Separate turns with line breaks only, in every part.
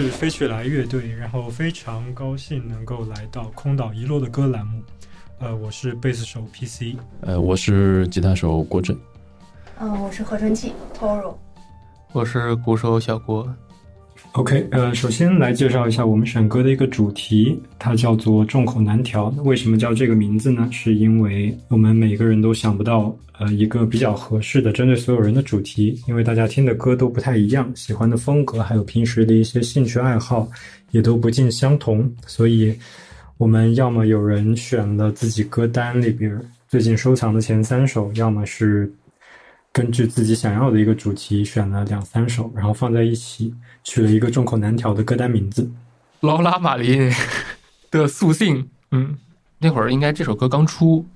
是飞雪来乐队，然后非常高兴能够来到空岛遗落的歌栏目。呃，我是贝斯手 PC，
呃，我是吉他手郭震，
嗯，我是合成器 Toro，
我是鼓手小郭。
OK，呃，首先来介绍一下我们选歌的一个主题，它叫做“众口难调”。为什么叫这个名字呢？是因为我们每个人都想不到，呃，一个比较合适的针对所有人的主题，因为大家听的歌都不太一样，喜欢的风格还有平时的一些兴趣爱好也都不尽相同，所以我们要么有人选了自己歌单里边最近收藏的前三首，要么是根据自己想要的一个主题选了两三首，然后放在一起。取了一个众口难调的歌单名字，
劳拉·玛琳的速性。嗯，那会儿应该这首歌刚出，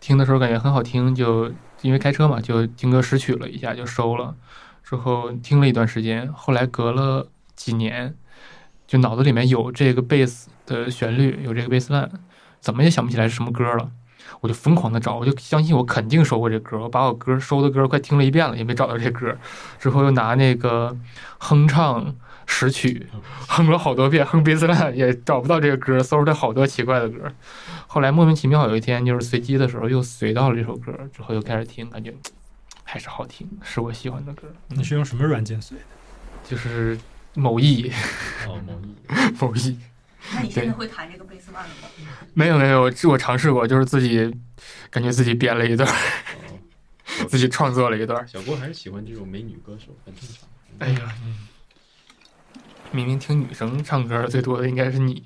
听的时候感觉很好听，就因为开车嘛，就听歌识曲了一下就收了。之后听了一段时间，后来隔了几年，就脑子里面有这个贝斯的旋律，有这个贝斯烂，怎么也想不起来是什么歌了。我就疯狂的找，我就相信我肯定收过这歌，我把我歌收的歌快听了一遍了，也没找到这歌。之后又拿那个哼唱识曲，哼了好多遍，哼贝斯烂也找不到这个歌，搜出来好多奇怪的歌。后来莫名其妙有一天就是随机的时候又随到了这首歌，之后又开始听，感觉还是好听，是我喜欢的歌。
你是用什么软件随的？
就是某易，
哦，某易，
某易。
那你现在会弹这个贝斯曼了吗？
没有没有，我尝试过，就是自己感觉自己编了一段，
哦、
自己创作了一段。
小郭还是喜欢这种美女歌手，很正常。
哎呀，嗯、明明听女生唱歌最多的应该是你。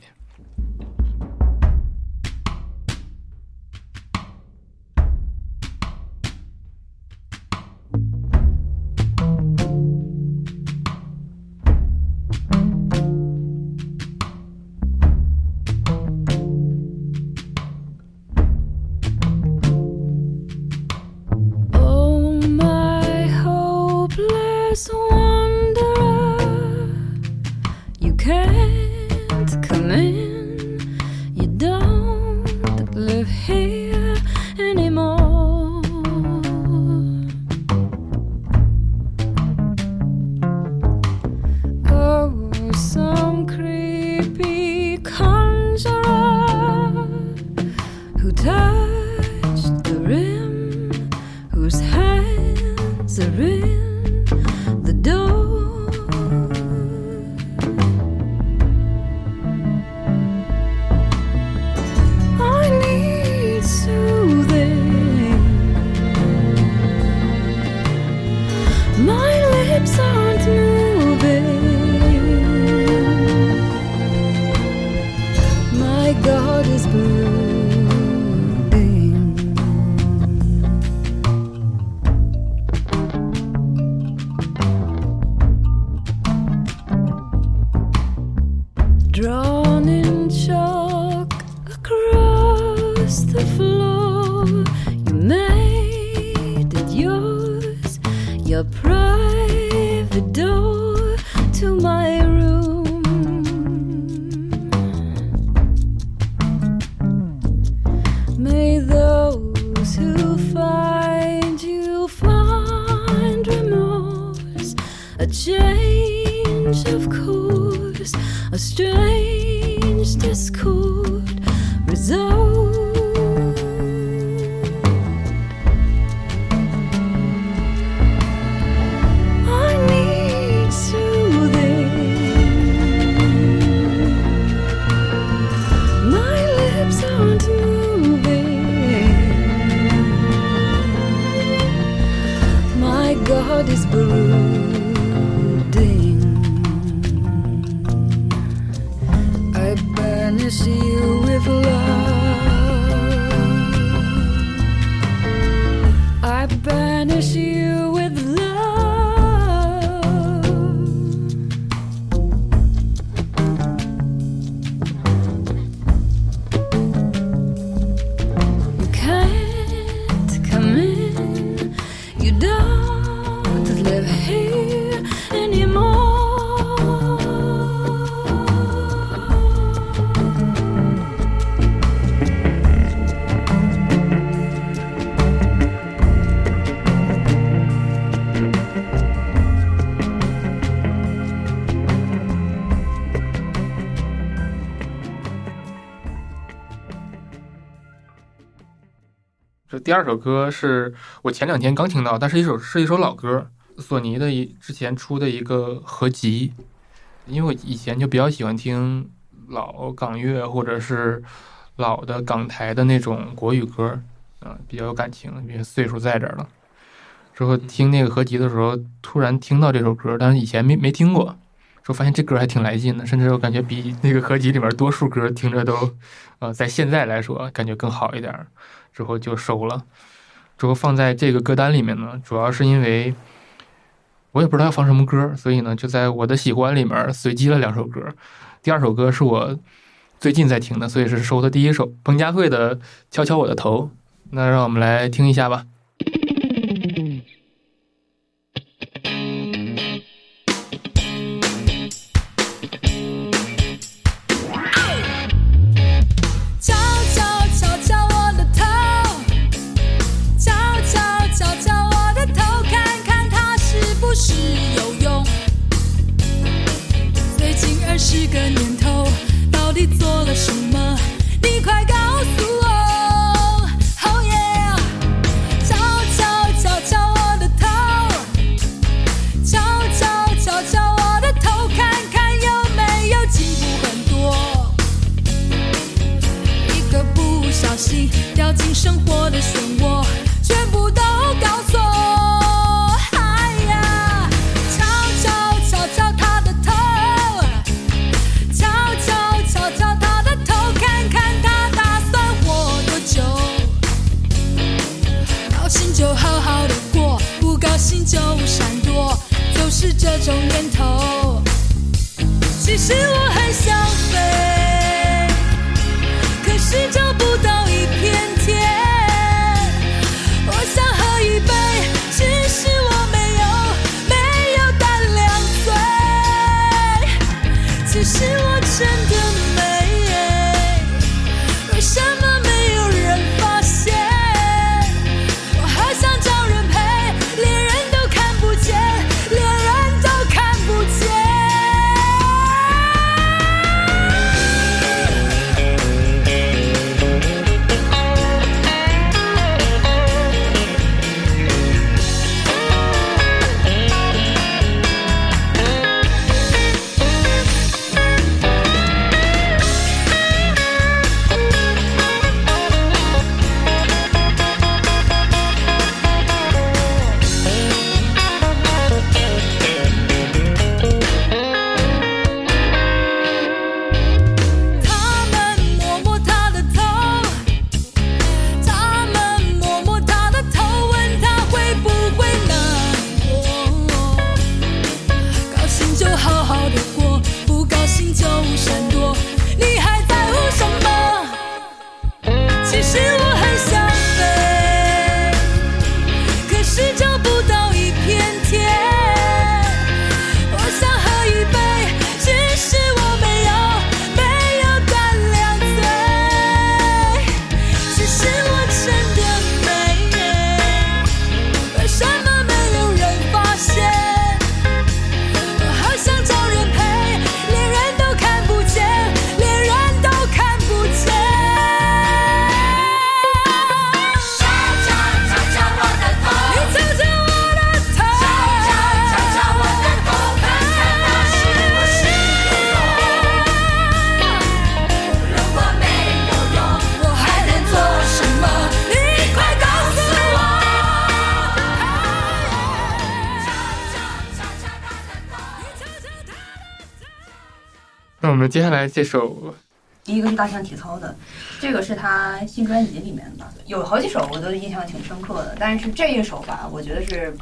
the
floor. You made it yours, your private
door. 第二首歌是我前两天刚听到，但是一首是一首老歌，索尼的一之前出的一个合集。因为我以前就比较喜欢听老港乐或者是老的港台的那种国语歌，啊、比较有感情，因为岁数在这儿了。之后听那个合集的时候，突然听到这首歌，但是以前没没听过，之后发现这歌还挺来劲的，甚至我感觉比那个合集里面多数歌听着都，呃，在现在来说感觉更好一点。之后就收了，之后放在这个歌单里面呢，主要是因为我也不知道要放什么歌，所以呢就在我的喜欢里面随机了两首歌。第二首歌是我最近在听的，所以是收的第一首，彭佳慧的《敲敲我的头》。那让我们来听一下吧。
了什么？你快告诉我。Oh yeah！敲敲敲敲我的头，敲敲敲敲我的头，看看有没有进步很多。一个不小心掉进生活的漩涡，全部都搞心就闪躲，就是这种念头。其实我很想飞。可是就
来这首
第一个是大象体操的，这个是他新专辑里面的，有好几首我都印象挺深刻的，但是这一首吧，我觉得是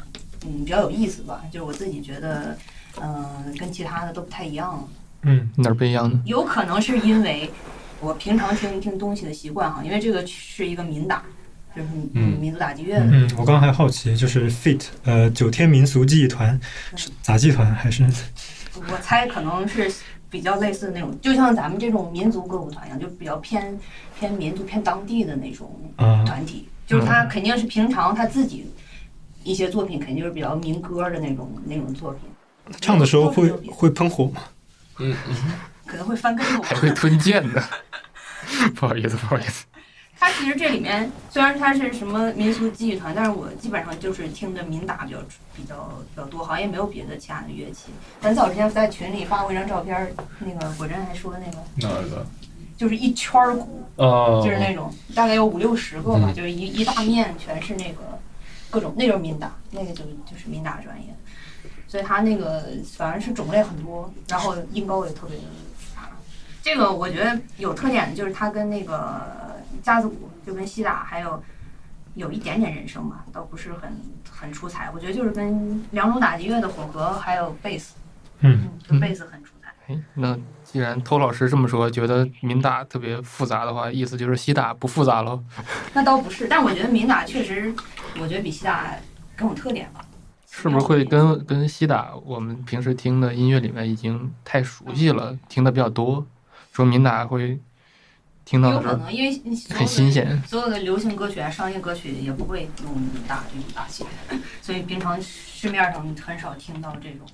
嗯比较有意思吧，就是我自己觉得，嗯、跟其他的都不太一样。
嗯
哪儿不一样呢？
有可能是因为我平常听听东西的习惯哈，因为这个是一个民打，就是
嗯
民族打击乐的。
嗯，我刚刚还好奇，就是 FIT 呃九天民俗技艺团是杂技团还是
我猜可能是比较类似的那种，就像咱们这种民族歌舞团一样，就比较偏偏民族、偏当地的那种
啊
团体。就是他肯定是平常他自己一些作品，肯定就是比较民歌的那种那种作品。
唱的时候会会喷火吗？
嗯可能会翻跟头。
还会吞剑的。不好意思，不好意思。
它其实这里面虽然它是什么民俗技艺团，但是我基本上就是听的民打比较比较比较多，好像也没有别的其他的乐器。很早之前在群里发过一张照片儿，那个果真还说那个
哪个？
就是一圈儿鼓，
哦，
就是那种大概有五六十个吧，
嗯
就是一一大面全是那个各种，那就是民打，那个就就是民打专业，所以它那个反正是种类很多，然后音高也特别的。这个我觉得有特点的就是它跟那个架子鼓就跟西打还有有一点点人声吧，倒不是很很出彩。我觉得就是跟两种打击乐的混合，还有贝斯，
嗯，
就贝斯很出彩。
哎，那既然偷老师这么说，觉得民打特别复杂的话，意思就是西打不复杂喽？
那倒不是，但我觉得民打确实，我觉得比西打更有特点吧。
是不是会跟跟西打我们平时听的音乐里面已经太熟悉了，听的比较多，说民打会听到的时候
有可能，因为
很
的
新鲜。
所有的流行歌曲啊、商业歌曲也不会用民打这种大写，所以平常市面上很少听到这种。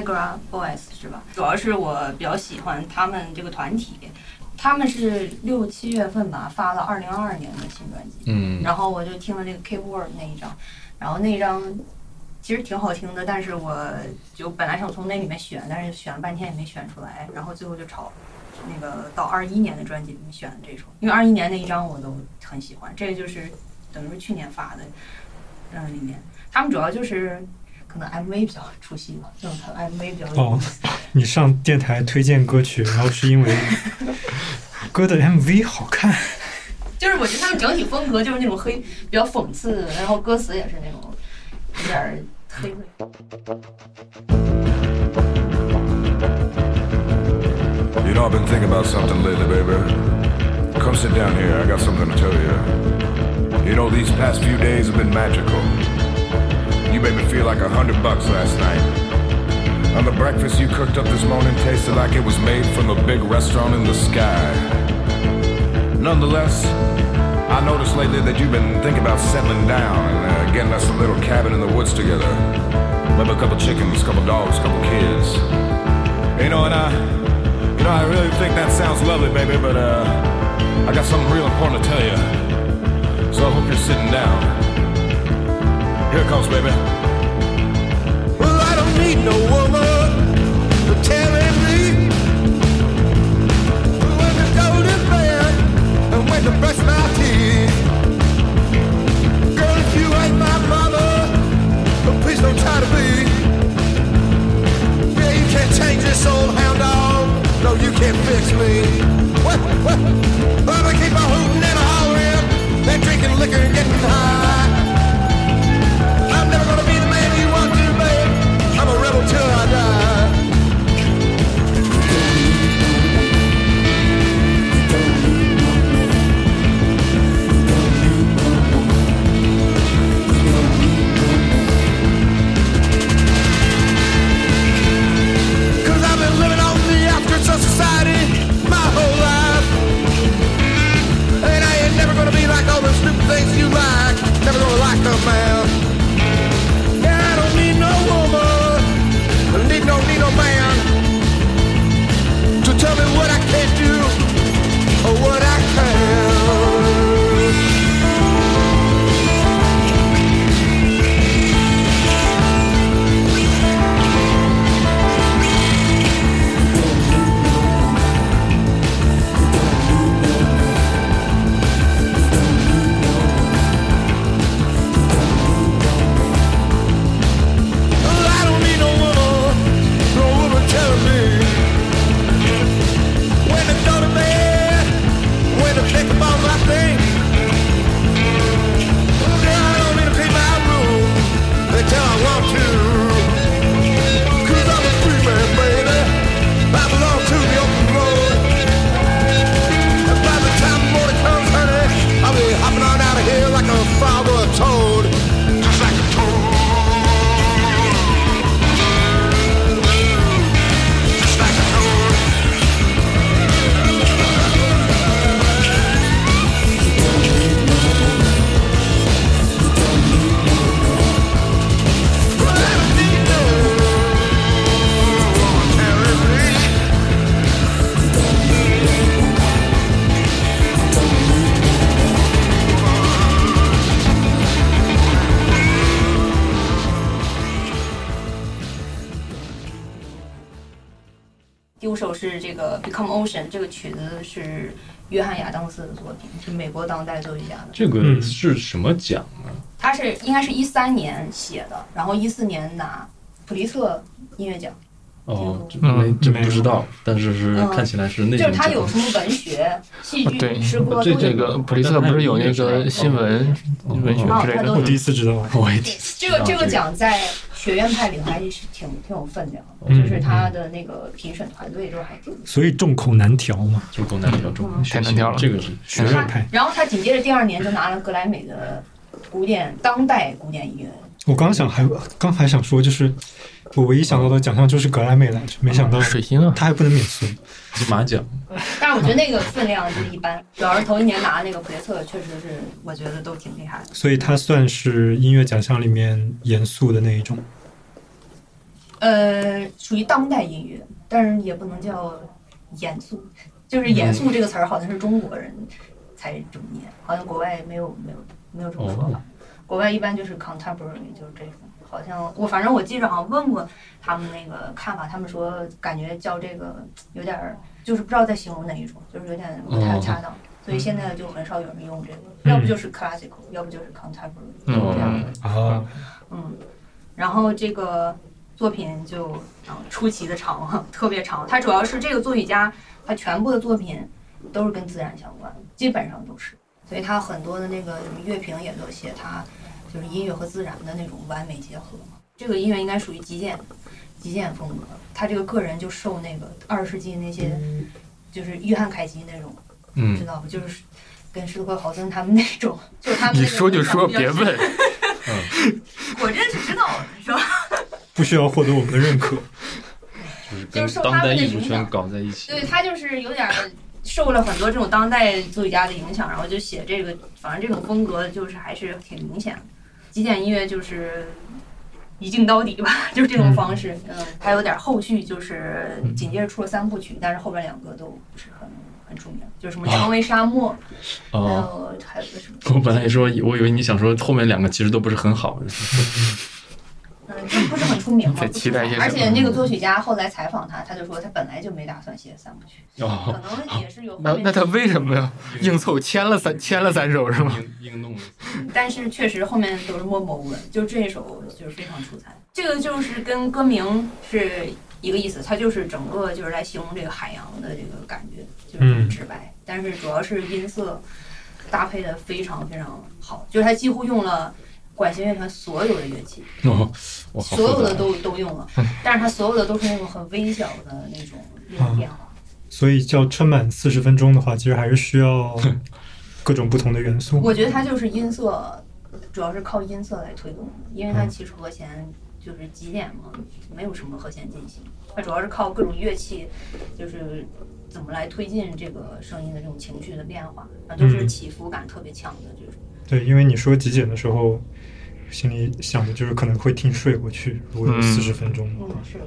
第二首歌是 Viagra Boys 是吧？主要是我比较喜欢他们这个团体，他们是六七月份吧发了二零二二年的新专辑，
嗯，
然后我就听了那个 Keep Word 那一张，然后那一张其实挺好听的，但是我就本来想从那里面选，但是选了半天也没选出来，然后最后就炒那个到二一年的专辑里面选了这首，因为二一年那一张我都很喜欢，这个就是等于是去年发的，嗯，里面。他们主要就是可能 MV 比较出戏吧，这种 MV 比较有意思。
你上电台推荐歌曲，然后是因为歌的 MV 好看。
就是我觉得他们整体风格就是那种黑，比较讽刺，然后歌词也是那种有点儿黑黑。
You know, I've been thinking about something lately, baby. Come sit down here, I got something to tell you. You know, these past few days have been magical. You made me feel like a hundred bucks last night. And the breakfast you cooked up this morning tasted like it was made from a big restaurant in the sky. Nonetheless, I noticed lately that you've been thinking about settling down and uh, getting us a little cabin in the woods together. Maybe a couple chickens, couple dogs, couple kids. You know, and I, you know, I really think that sounds lovely, baby, but uh, I got something real important to tell you. So I hope you're sitting down. Here it comes, baby. Well, I don't need no woman
是这个《Become Ocean》，这个曲子是约翰亚当斯的作品，是美国当代作曲家的。
这个
嗯
是什么奖呢？
他是应该是一三年写的，然后一四年拿普利策音乐奖。
哦，没这不知道，但是是
嗯
看起来是那
就是。他有什么文学、戏剧、
对
诗歌
这
都有。
这个普利策不是有那个新闻文学之类的
啊他都
我第一次知道，
我也
对
第一次
这个这个奖在学院派里头还是挺挺有分量的，
嗯
就是他的那个评审团队都还挺。
所以众口难调嘛。
众口难调，众
口
太难调了
这个是
学院派，
然后他紧接着第二年就拿了格莱美的古典当代古典音乐。
我刚想还刚还想说，就是我唯一想到的奖项就是格莱美来着，没想到
水星啊，
他还不能免俗。
金马奖，
但是我觉得那个分量就是一般，主要是头一年拿那个普列策，确实是我觉得都挺厉害的。
所以他算是音乐奖项里面严肃的那一种。
呃，属于当代音乐，但是也不能叫严肃，就是严肃这个词儿好像是中国人才这么念，好像国外没有没有没有这么说法。国外一般就是 contemporary，就是这种。好像我反正我记着好像问过他们那个看法，他们说感觉叫这个有点儿，就是不知道在形容哪一种，就是有点不太恰当，所以现在就很少有人用这个，要不就是 classical，要不就是 contemporary，
嗯
这样的。
啊，
嗯，然后这个作品就嗯出奇的长，特别长。它主要是这个作曲家，他全部的作品都是跟自然相关，基本上都是。所以他很多的那个什么乐评也都写他就是音乐和自然的那种完美结合嘛。这个音乐应该属于极简极简风格。他这个个人就受那个二十世纪那些就是约翰凯奇那种，知
嗯，
道不？就是跟施特克豪森他们那种，就是他们
你
那个
说就说，别问。
我真是知道了，是吧？
不需要获得我们的认可。
就是跟当代
们的
艺术圈
影响
搞在一起。
对他就是有点儿受了很多这种当代作曲家的影响，然后就写这个，反正这种风格就是还是挺明显的。极简音乐就是一镜到底吧，就是这种方式。嗯，还有点后续，就是紧接着出了三部曲，但是后边两个都不是很很出名，就是什么《长为沙漠》，还
哦，
有还有个什么，
我本来说，我以为你想说后面两个其实都不是很好。
不是很出名嘛。而且那个作曲家后来采访他，他就说他本来就没打算写三部曲，可
哦，
能也是有
那那他为什么呀？硬凑签了三签了三首是吗？
硬硬弄的。
但是确实后面都是默默无闻，就这一首就是非常出彩。这个就是跟歌名是一个意思，它就是整个就是来形容这个海洋的这个感觉，就是很直白。但是主要是音色搭配的非常非常好，就是他几乎用了管弦乐团所有的乐器。所有的都都用了，但是它所有的都是那种很微小的那种那种变化。
所以叫撑满四十分钟的话，其实还是需要 各种不同的元素。
我觉得它就是音色，主要是靠音色来推动的，因为它其实和弦就是极简嘛，没有什么和弦进行，它主要是靠各种乐器，就是怎么来推进这个声音的这种情绪的变化，啊，都是
嗯
起伏感特别强的这种。
对，因为你说极简的时候，心里想的就是可能会听睡过去，如果有
嗯
四十分钟的话。
嗯，是。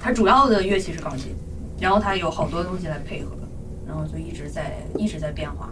它主要的乐器是钢琴，然后它有好多东西来配合，然后就一直在一直在变化。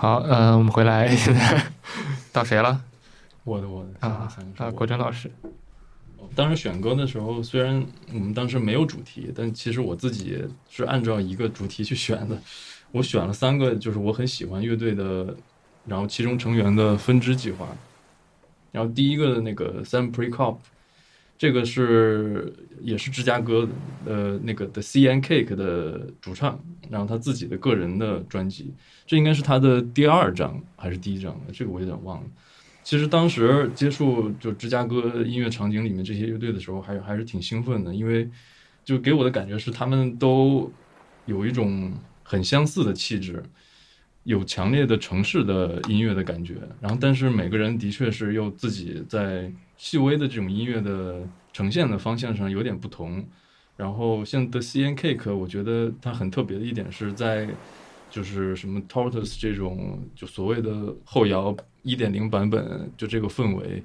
好，呃，我们回来，现 在到谁了？
我的我的
啊啊，国珍老师，
当时选歌的时候，虽然我们当时没有主题，但其实我自己是按照一个主题去选的。我选了三个，就是我很喜欢乐队的，然后其中成员的分支计划。然后第一个的那个 Sam Prekop，这个是也是芝加哥呃那个 The C N Cake 的主唱，然后他自己的个人的专辑，这应该是他的第二张还是第一张，这个我有点忘了。其实当时接触就芝加哥音乐场景里面这些乐队的时候，还还是挺兴奋的，因为就给我的感觉是他们都有一种很相似的气质，有强烈的城市的音乐的感觉。然后，但是每个人的确是又自己在细微的这种音乐的呈现的方向上有点不同。然后像 The C N Cake，我觉得它很特别的一点是在就是什么 Tortoise 这种就所谓的后摇一点零版本，就这个氛围，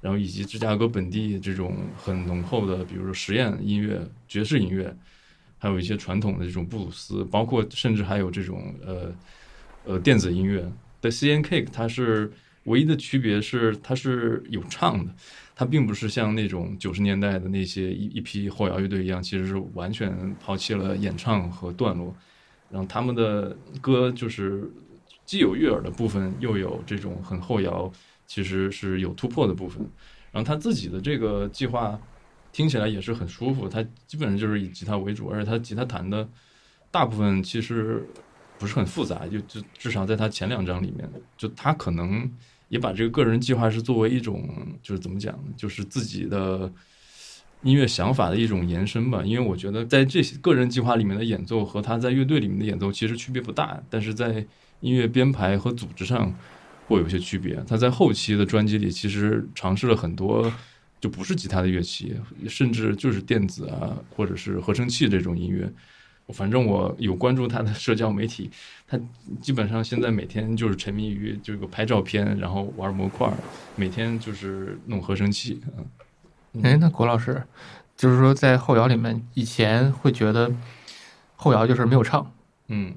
然后以及芝加哥本地这种很浓厚的，比如说实验音乐、爵士音乐，还有一些传统的这种布鲁斯，包括甚至还有这种呃呃电子音乐。的 CNK，它是唯一的区别是它是有唱的，它并不是像那种九十年代的那些一一批后摇乐队一样，其实是完全抛弃了演唱和段落，然后他们的歌就是既有悦耳的部分，又有这种很后摇，其实是有突破的部分。然后他自己的这个计划听起来也是很舒服，他基本上就是以吉他为主，而且他吉他弹的大部分其实不是很复杂，就就至少在他前两章里面，就他可能也把这个个人计划是作为一种就是怎么讲，就是自己的。音乐想法的一种延伸吧，因为我觉得在这些个人计划里面的演奏和他在乐队里面的演奏其实区别不大，但是在音乐编排和组织上会有些区别。他在后期的专辑里其实尝试了很多就不是吉他的乐器，甚至就是电子啊或者是合成器这种音乐。反正我有关注他的社交媒体，他基本上现在每天就是沉迷于这个拍照片，然后玩模块，每天就是弄合成器。嗯
哎，那郭老师，就是说在后摇里面，以前会觉得后摇就是没有唱，
嗯。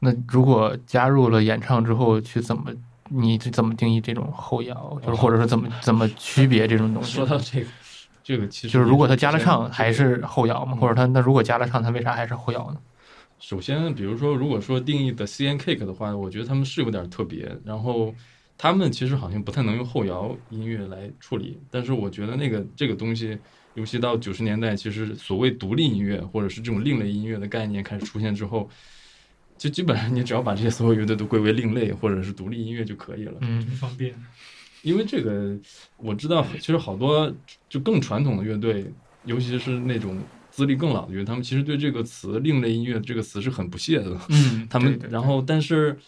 那如果加入了演唱之后，去怎么你是怎么定义这种后摇，就是或者说怎么怎么区别这种东西？
说到这个，这个其实
就是如果他加了唱，还是后摇嘛？或者他那如果加了唱，他为啥还是后摇呢？
首先，比如说，如果说定义的 C N Cake 的话，我觉得他们是有点特别。然后，他们其实好像不太能用后摇音乐来处理。但是，我觉得那个这个东西，尤其到九十年代，其实所谓独立音乐或者是这种另类音乐的概念开始出现之后，就基本上你只要把这些所有乐队都归为另类或者是独立音乐就可以了。
嗯
方便。
因为这个我知道，其实好多就更传统的乐队，尤其是那种资历更老的乐队，他们其实对这个词“另类音乐”这个词是很不屑的。
嗯，
他们然后，但是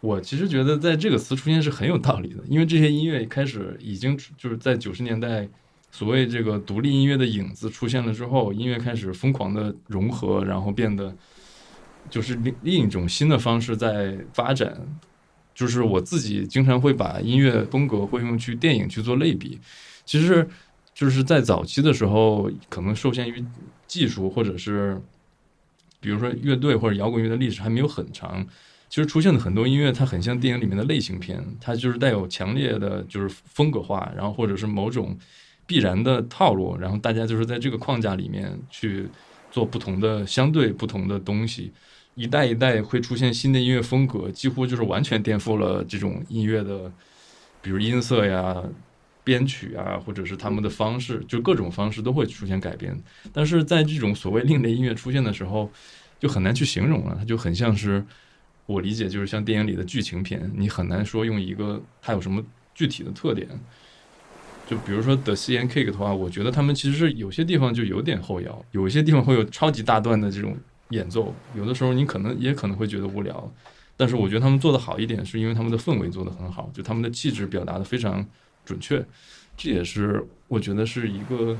我其实觉得在这个词出现是很有道理的，因为这些音乐一开始已经就是在九十年代，所谓这个独立音乐的影子出现了之后，音乐开始疯狂的融合，然后变得就是另另一种新的方式在发展。就是我自己经常会把音乐风格会用去电影去做类比，其实就是在早期的时候，可能受限于技术或者是比如说乐队或者摇滚乐的历史还没有很长，其实出现的很多音乐，它很像电影里面的类型片，它就是带有强烈的就是风格化，然后或者是某种必然的套路，然后大家就是在这个框架里面去做不同的相对不同的东西，一代一代会出现新的音乐风格，几乎就是完全颠覆了这种音乐的，比如音色呀。编曲啊，或者是他们的方式，就各种方式都会出现改变。但是在这种所谓另类音乐出现的时候，就很难去形容了，它就很像是我理解就是像电影里的剧情片，你很难说用一个它有什么具体的特点。就比如说 The C N Cake 的话，我觉得他们其实是有些地方就有点后摇，有一些地方会有超级大段的这种演奏，有的时候你可能也可能会觉得无聊。但是我觉得他们做的好一点，是因为他们的氛围做的很好，就他们的气质表达的非常准确，这也是我觉得是一个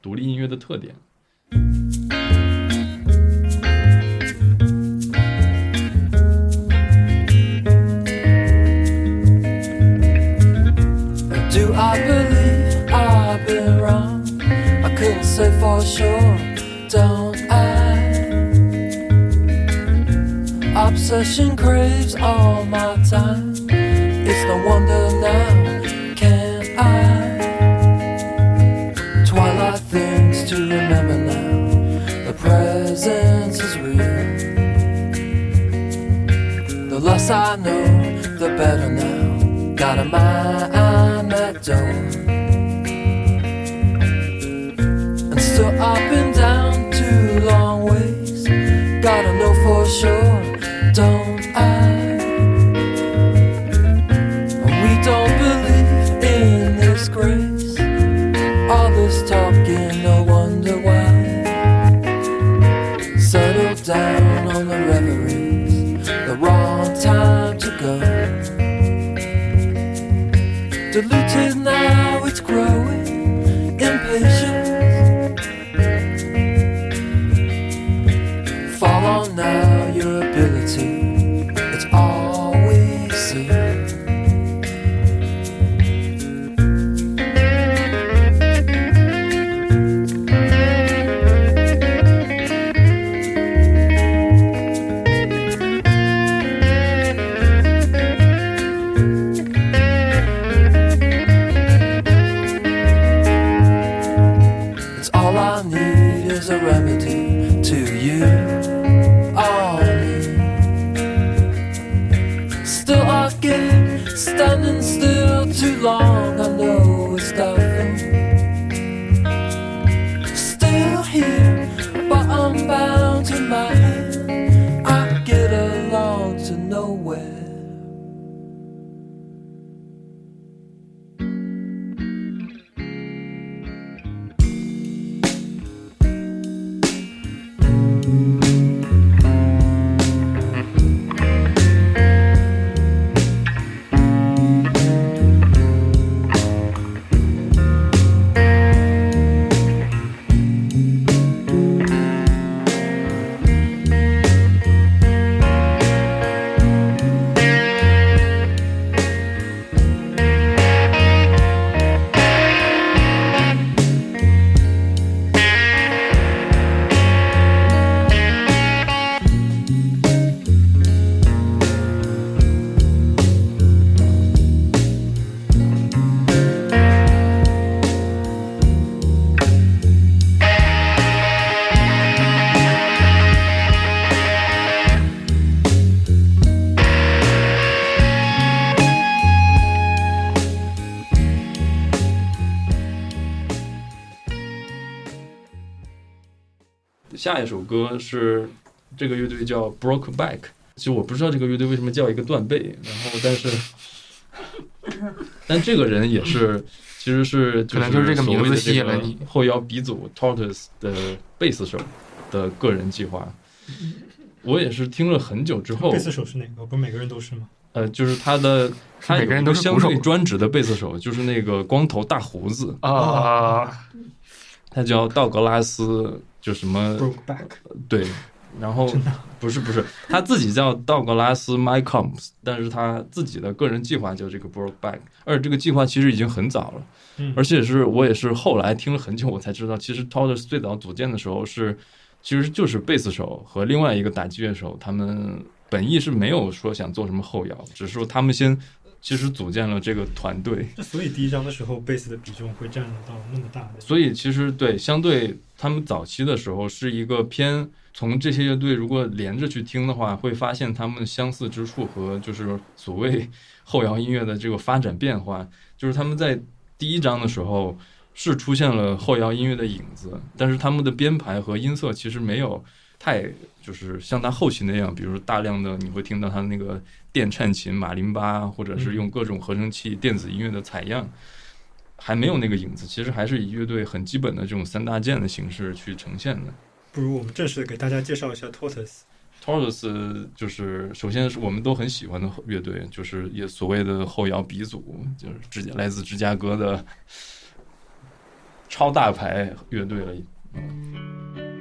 独立音乐的特点。
Do I believe I've been wrong? I couldn't say for sure, don't obsession craves all my time. It's no wonder now, can I? Twilight things to remember now. The presence is real. The less I know, the better now. Got a mind that don't. And still up and down two long ways. Gotta know for sure, saluted.
下一首歌是这个乐队叫 Broke Back，其实我不知道这个乐队为什么叫一个断背，然后但是，但这个人也是，其实是
可能就是这个名字
所谓的
吸引了你
后摇鼻祖 Tortoise 的贝斯手的个人计划。我也是听了很久之后
贝，斯手是哪个？不是每个人都是吗？
呃，就是他的，他
每个人
都相
都是鼓手
对专职的贝斯手，就是那个光头大胡子，
啊，
他叫道格拉斯，就什么
Broke back，
对，然后不是不是，他自己叫道格拉斯 m y c o m s 但是他自己的个人计划叫这个 Broke Back，而这个计划其实已经很早了，
嗯。
而且是我也是后来听了很久，我才知道，其实 Tortoise 最早组建的时候是，其实就是贝斯手和另外一个打击乐手，他们本意是没有说想做什么后摇，只是说他们先其实组建了这个团队，
那所以第一章的时候，贝斯的比重会占到那么大的，
所以其实对，相对他们早期的时候是一个偏从这些乐队如果连着去听的话，会发现他们相似之处和就是所谓后摇音乐的这个发展变化，就是他们在第一章的时候是出现了后摇音乐的影子，但是他们的编排和音色其实没有太就是像他后期那样，比如大量的你会听到他那个电颤琴、马林巴，或者是用各种合成器、电子音乐的采样。还没有那个影子，其实还是以乐队很基本的这种三大件的形式去呈现的。
不如我们正式地给大家介绍一下 Tortoise。
Tortoise 就是首先是我们都很喜欢的乐队，就是也所谓的后摇鼻祖，就是芝来自芝加哥的超大牌乐队了。然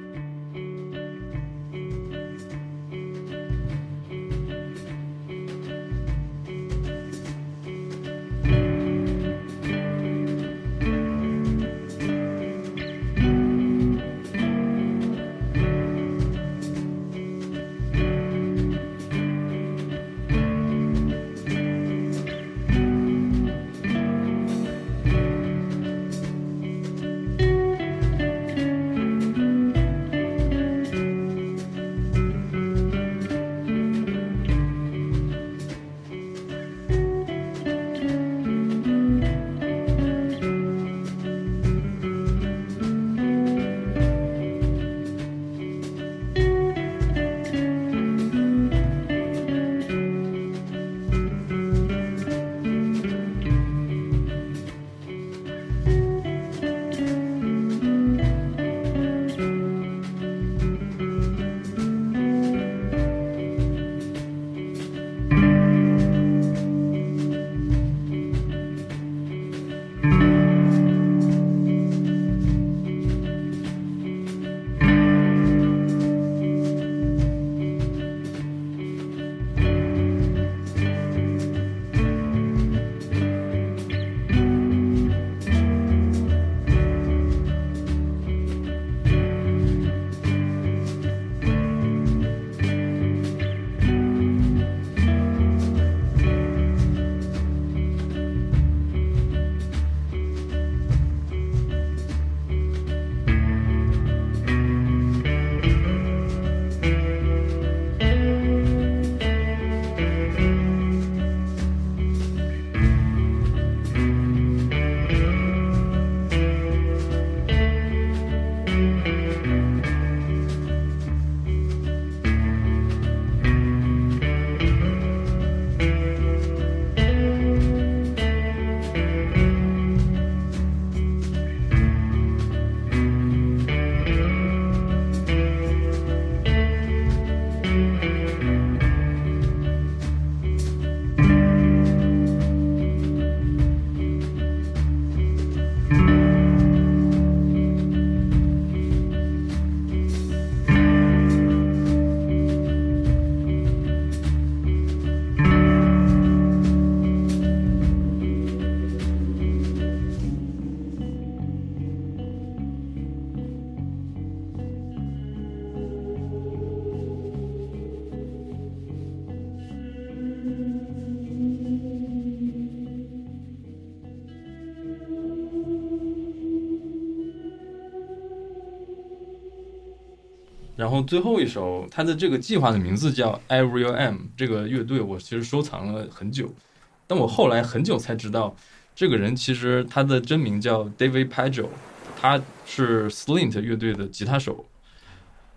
最后一首，他的这个计划的名字叫 I Real M，这个乐队我其实收藏了很久，但我后来很久才知道，这个人其实他的真名叫 David Pajo，他是 Slint 乐队的吉他手，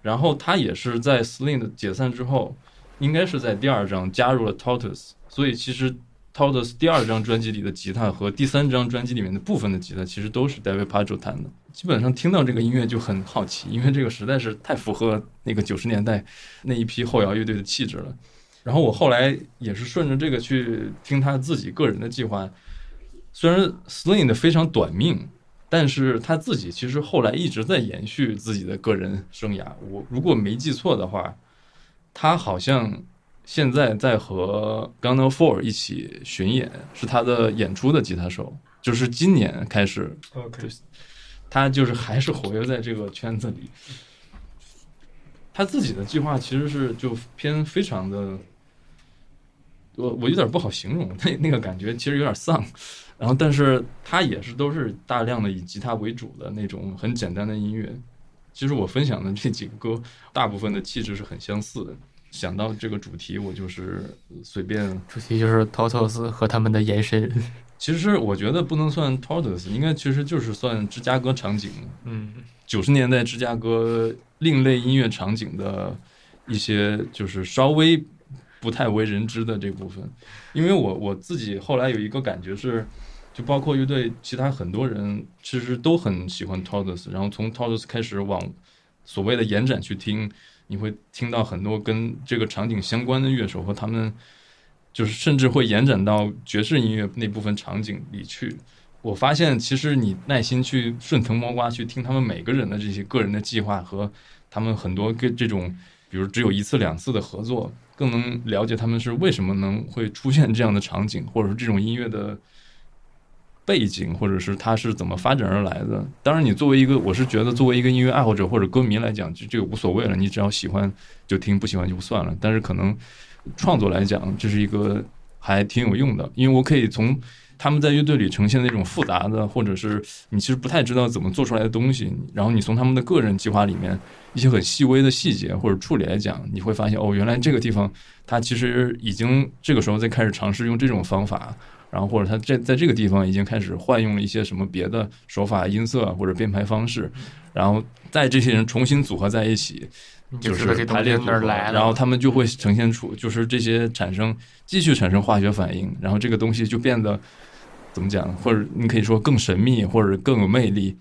然后他也是在 Slint 解散之后，应该是在第二张加入了 Tortoise，所以其实 Tortoise 第二张专辑里的吉他和第三张专辑里面的部分的吉他，其实都是 David Pajo 弹的。基本上听到这个音乐就很好奇，因为这个实在是太符合那个九十年代那一批后摇乐队的气质了。然后我后来也是顺着这个去听他自己个人的计划，虽然 Sling 非常短命，但是他自己其实后来一直在延续自己的个人生涯。我如果没记错的话，他好像现在在和 g u n n e r Four 一起巡演，是他的演出的吉他手，就是今年开始
OK，
他就是还是活跃在这个圈子里。他自己的计划其实是就偏非常的，我我有点不好形容，那那个感觉其实有点丧。然后，但是他也是都是大量的以吉他为主的那种很简单的音乐。其实我分享的这几个歌，大部分的气质是很相似的。想到这个主题，我就是随便
主题就是 Totos 和他们的延伸。
其实我觉得不能算 Tortoise，应该其实就是算芝加哥场景。
嗯，
九十年代芝加哥另类音乐场景的一些，就是稍微不太为人知的这部分。因为我我自己后来有一个感觉是，就包括乐队其他很多人其实都很喜欢 Tortoise，然后从 Tortoise 开始往所谓的延展去听，你会听到很多跟这个场景相关的乐手和他们。就是甚至会延展到爵士音乐那部分场景里去。我发现，其实你耐心去顺藤摸瓜去听他们每个人的这些个人的计划和他们很多跟这种，比如只有一次两次的合作，更能了解他们是为什么能会出现这样的场景，或者是这种音乐的背景，或者是它是怎么发展而来的。当然，你作为一个，我是觉得作为一个音乐爱好者或者歌迷来讲，就这个无所谓了，你只要喜欢就听，不喜欢就算了。但是可能。创作来讲，这是一个还挺有用的，因为我可以从他们在乐队里呈现的那种复杂的，或者是你其实不太知道怎么做出来的东西，然后你从他们的个人计划里面一些很细微的细节或者处理来讲，你会发现哦，原来这个地方他其实已经这个时候在开始尝试用这种方法，然后或者他在在这个地方已经开始换用了一些什么别的手法、音色或者编排方式，然后在这些人重新组合在一起。就是排列组合，然后他们就会呈现出，就是这些产生继续产生化学反应，然后这个东西就变得怎么讲，或者你可以说更神秘，或者更有魅力。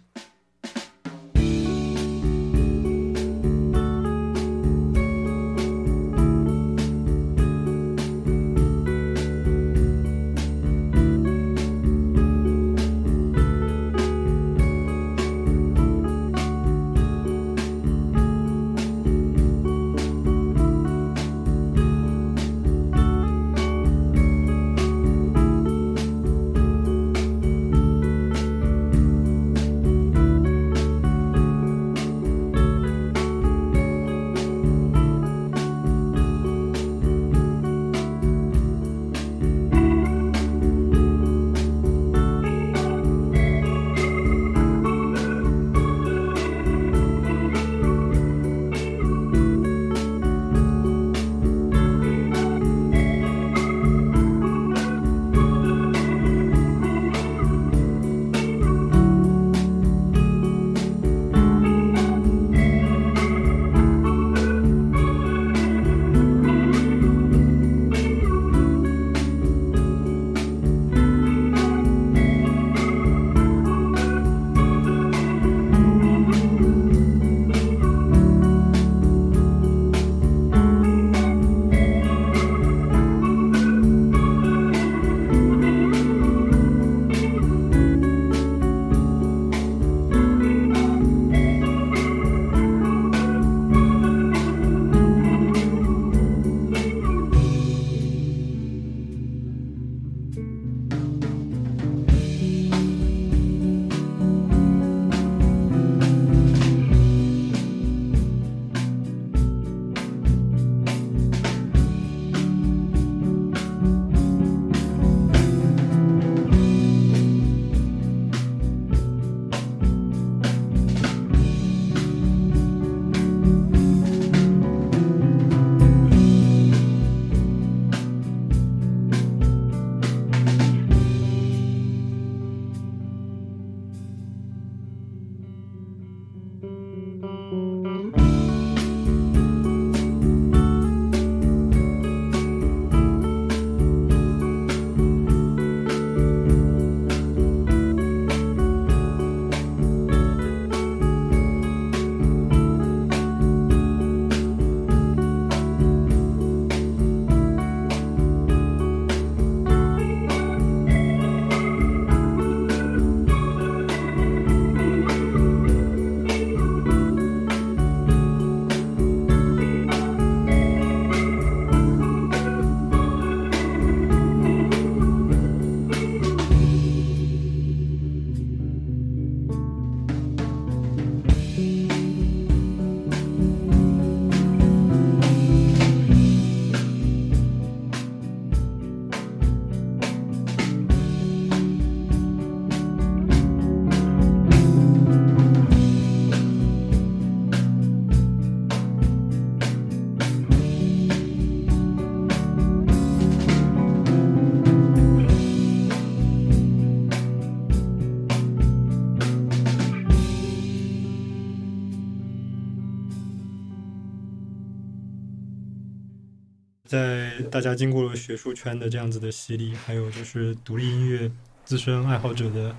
大家经过了学术圈的这样子的洗礼，还有就是独立音乐资深爱好者的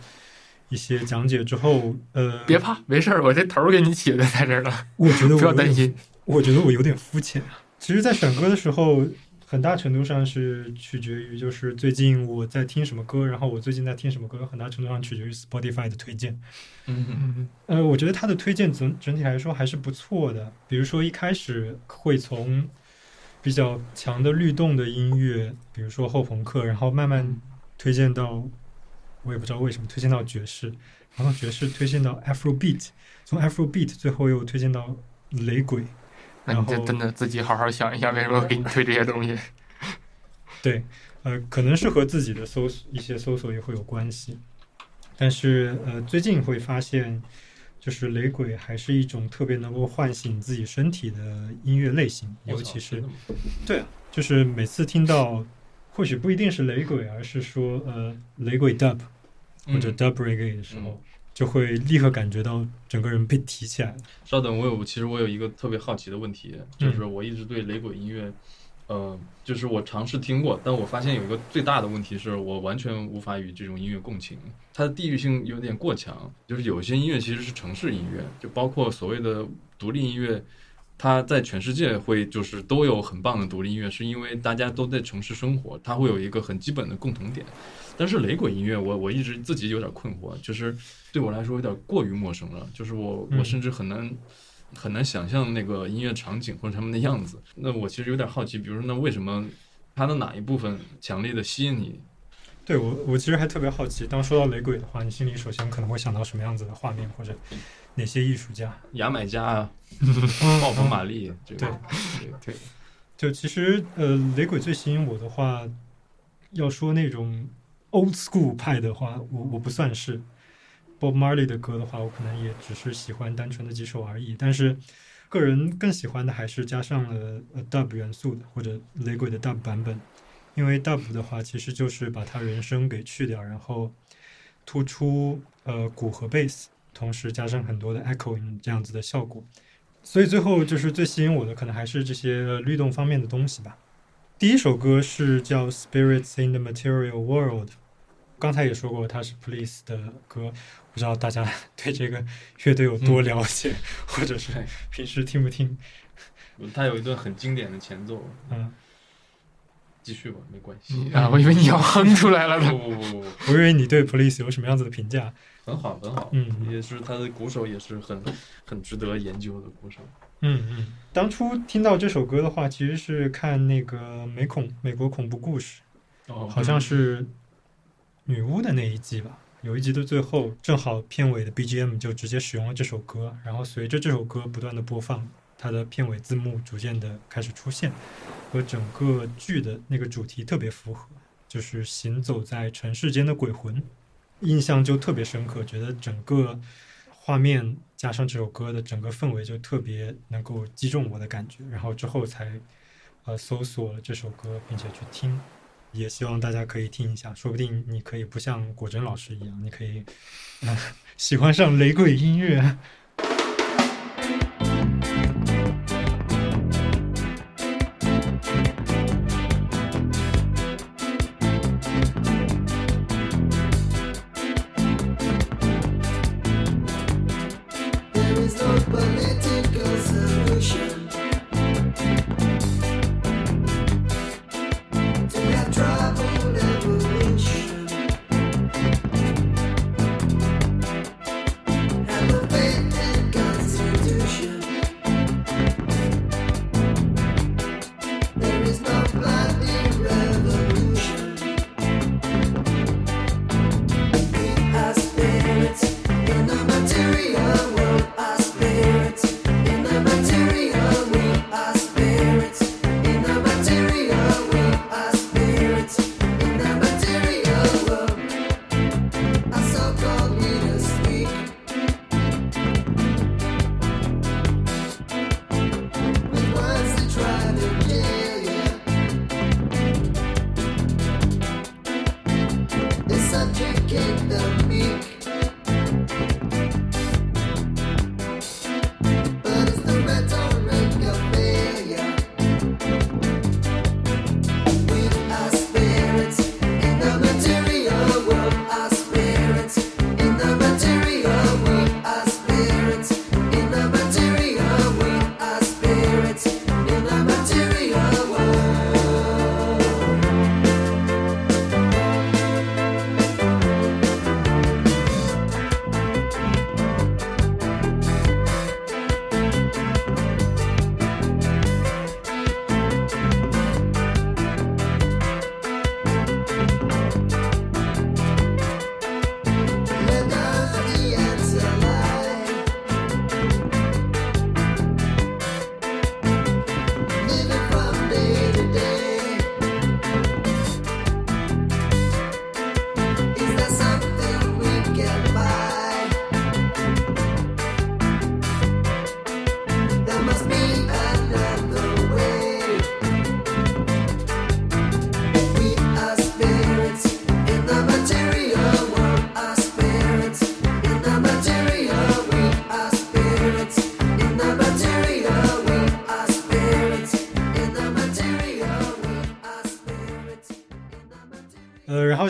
一些讲解之后，呃，
别怕，没事儿，我这头儿给你起的在这儿呢，
我觉得我
不要担心。
我觉得我有点肤浅啊。其实，在选歌的时候，很大程度上是取决于就是最近我在听什么歌，然后我最近在听什么歌，很大程度上取决于 Spotify 的推荐。
嗯
嗯
呃，我觉得它的推荐整整体来说还是不错的。比如说一开始会从比较强的律动的音乐，比如说后朋克，然后慢慢推荐到，我也不知道为什么推荐到爵士，然后爵士推荐到 Afrobeat，从 Afrobeat 最后又推荐到雷鬼。
那你
然后
就真的自己好好想一下，为什么给你推这些东西？
对，呃，可能是和自己的搜索一些搜索也会有关系，但是呃，最近会发现，就是雷鬼还是一种特别能够唤醒自己身体的音乐类型，尤其是对啊，就是每次听到，或许不一定是雷鬼，而是说呃雷鬼 dub 或者
嗯
dub reggae 的时候，
嗯。
就会立刻感觉到整个人被提起来了。
稍等，我有，其实我有一个特别好奇的问题，就是我一直对雷鬼音乐，呃，就是我尝试听过，但我发现有一个最大的问题是我完全无法与这种音乐共情，它的地域性有点过强。就是有些音乐其实是城市音乐，就包括所谓的独立音乐，它在全世界会就是都有很棒的独立音乐，是因为大家都在城市生活，它会有一个很基本的共同点。但是雷鬼音乐，我我一直自己有点困惑，就是对我来说有点过于陌生了，就是我
嗯
我甚至很难很难想象那个音乐场景或者他们的样子。那我其实有点好奇，比如说那为什么它的哪一部分强烈的吸引你？
对我，我其实还特别好奇，当说到雷鬼的话，你心里首先可能会想到什么样子的画面，或者哪些艺术家？
牙买加啊，暴风玛丽，这个对
就其实呃，雷鬼最吸引我的话，要说那种 old school 派的话，我我不算是。Bob Marley 的歌的话，我可能也只是喜欢单纯的几首而已。但是，个人更喜欢的还是加上了呃 dub 元素的，或者雷鬼的 dub 版本。因为 dub 的话，其实就是把它人声给去掉，然后突出呃鼓和贝斯，同时加上很多的 echoing 这样子的效果。所以最后就是最吸引我的，可能还是这些律动方面的东西吧。第一首歌是叫《Spirits in the Material World》，刚才也说过，它是 Police 的歌。不知道大家 对这个乐队有多了解，或者是平时听不听？
他有一段很经典的前奏，
嗯，
继续吧，没关系
你。啊，我以为你要哼出来了
不
呢。
不不不，
我以为你对 Police 有什么样子的评价？
很好很好，
嗯
也是他的鼓手也是很很值得研究的鼓手。
嗯嗯。当初听到这首歌的话，其实是看那个美恐美国恐怖故事，
哦
好像是女巫的那一季吧。有一集的最后，正好片尾的 BGM 就直接使用了这首歌，然后随着这首歌不断的播放，它的片尾字幕逐渐的开始出现，和整个剧的那个主题特别符合，就是行走在城市间的鬼魂，印象就特别深刻，觉得整个画面加上这首歌的整个氛围就特别能够击中我的感觉，然后之后才呃搜索了这首歌，并且去听。也希望大家可以听一下，说不定你可以不像果真老师一样，你可以、呃、喜欢上雷鬼音乐。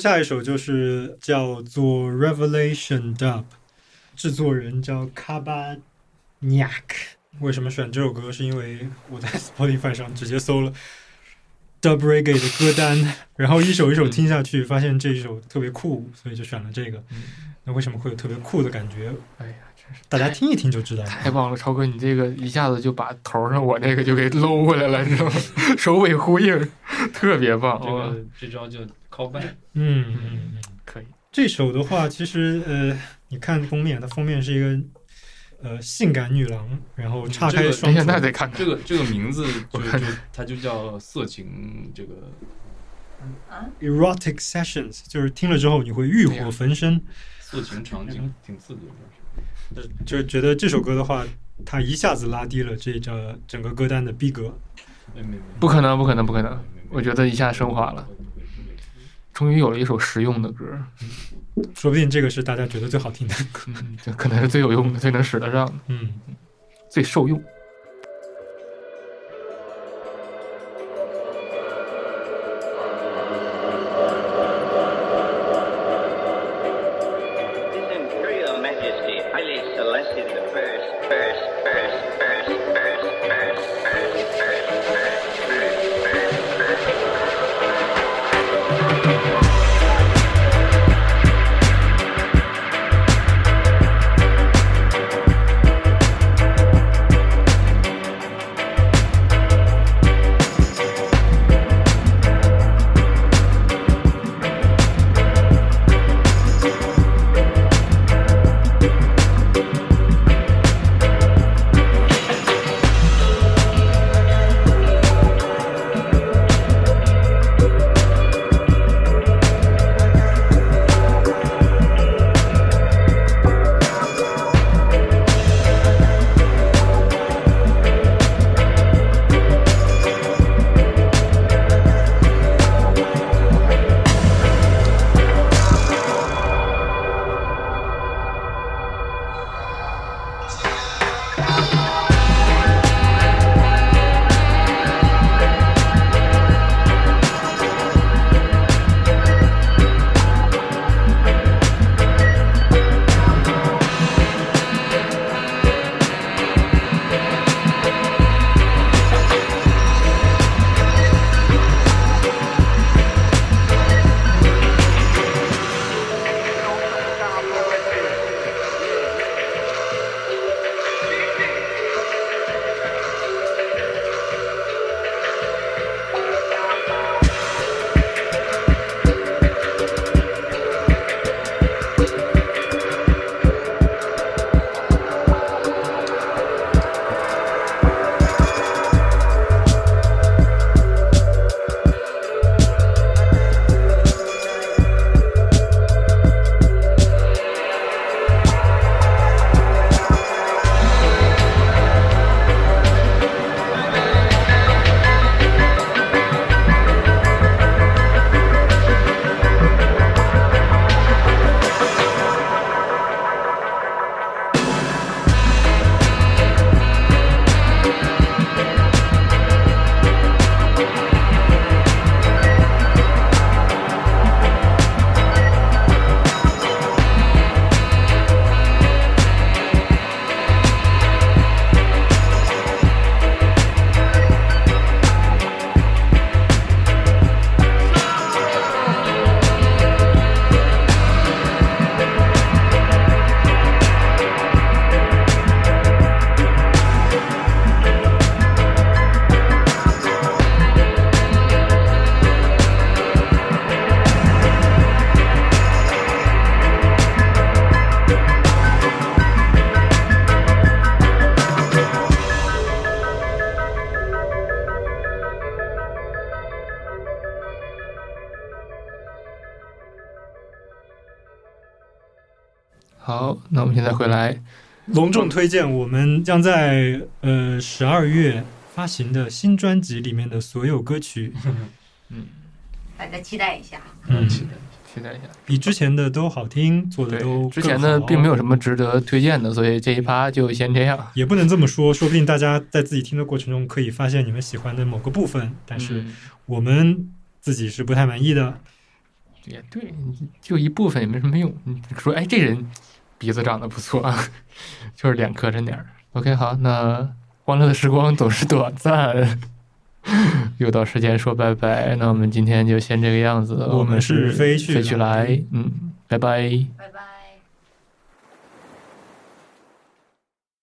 下一首就是叫做 Revelation Dub，制作人叫 Kaba Nyak。为什么选这首歌？是因为我在 Spotify 上直接搜了 Dub Reggae 的歌单，然后一首一首听下去，发现这一首特别酷，所以就选了这个。那为什么会有特别酷的感觉？
哎呀，
大家听一听就知道了。
太棒了，超哥，你这个一下子就把头上我那个就给搂回来了，你知道吗？首尾呼应，特别棒。
这
哇
个这招叫 call back。
嗯嗯嗯。
可以，
这首的话，其实呃，你看封面，它封面是一个呃性感女郎，然后岔
这个
哎呀，
开双腿，
那得看看
这个这个名字就
我看
就它就叫色情这个
erotic sessions，就是听了之后你会欲火焚身，
色情场景挺刺激的。
就觉得这首歌的话，它一下子拉低了这个整个歌单的逼格。
不可能，不可能，不可能！我觉得一下升华了，终于有了一首实用的歌，
说不定这个是大家觉得最好听的歌。
嗯，这可能是最有用的、最能使得上的、
嗯，
最受用。回来，
隆重推荐我们将在呃十二月发行的新专辑里面的所有歌曲，嗯
大家期待一下。
嗯，
期待期待一下。
比之前的都好听，做的都，
之前的并没有什么值得推荐的，所以这一趴就先这样。
也不能这么说，说不定大家在自己听的过程中可以发现你们喜欢的某个部分，但是
嗯
我们自己是不太满意的。
也对，就一部分也没什么用。你说，哎，这人鼻子长得不错，啊，就是脸磕碜点儿。OK，好，那欢乐的时光总是短暂，又到时间说拜拜。那我们今天就先这个样子，
我们是飞去
飞去来，嗯，拜拜。
拜拜。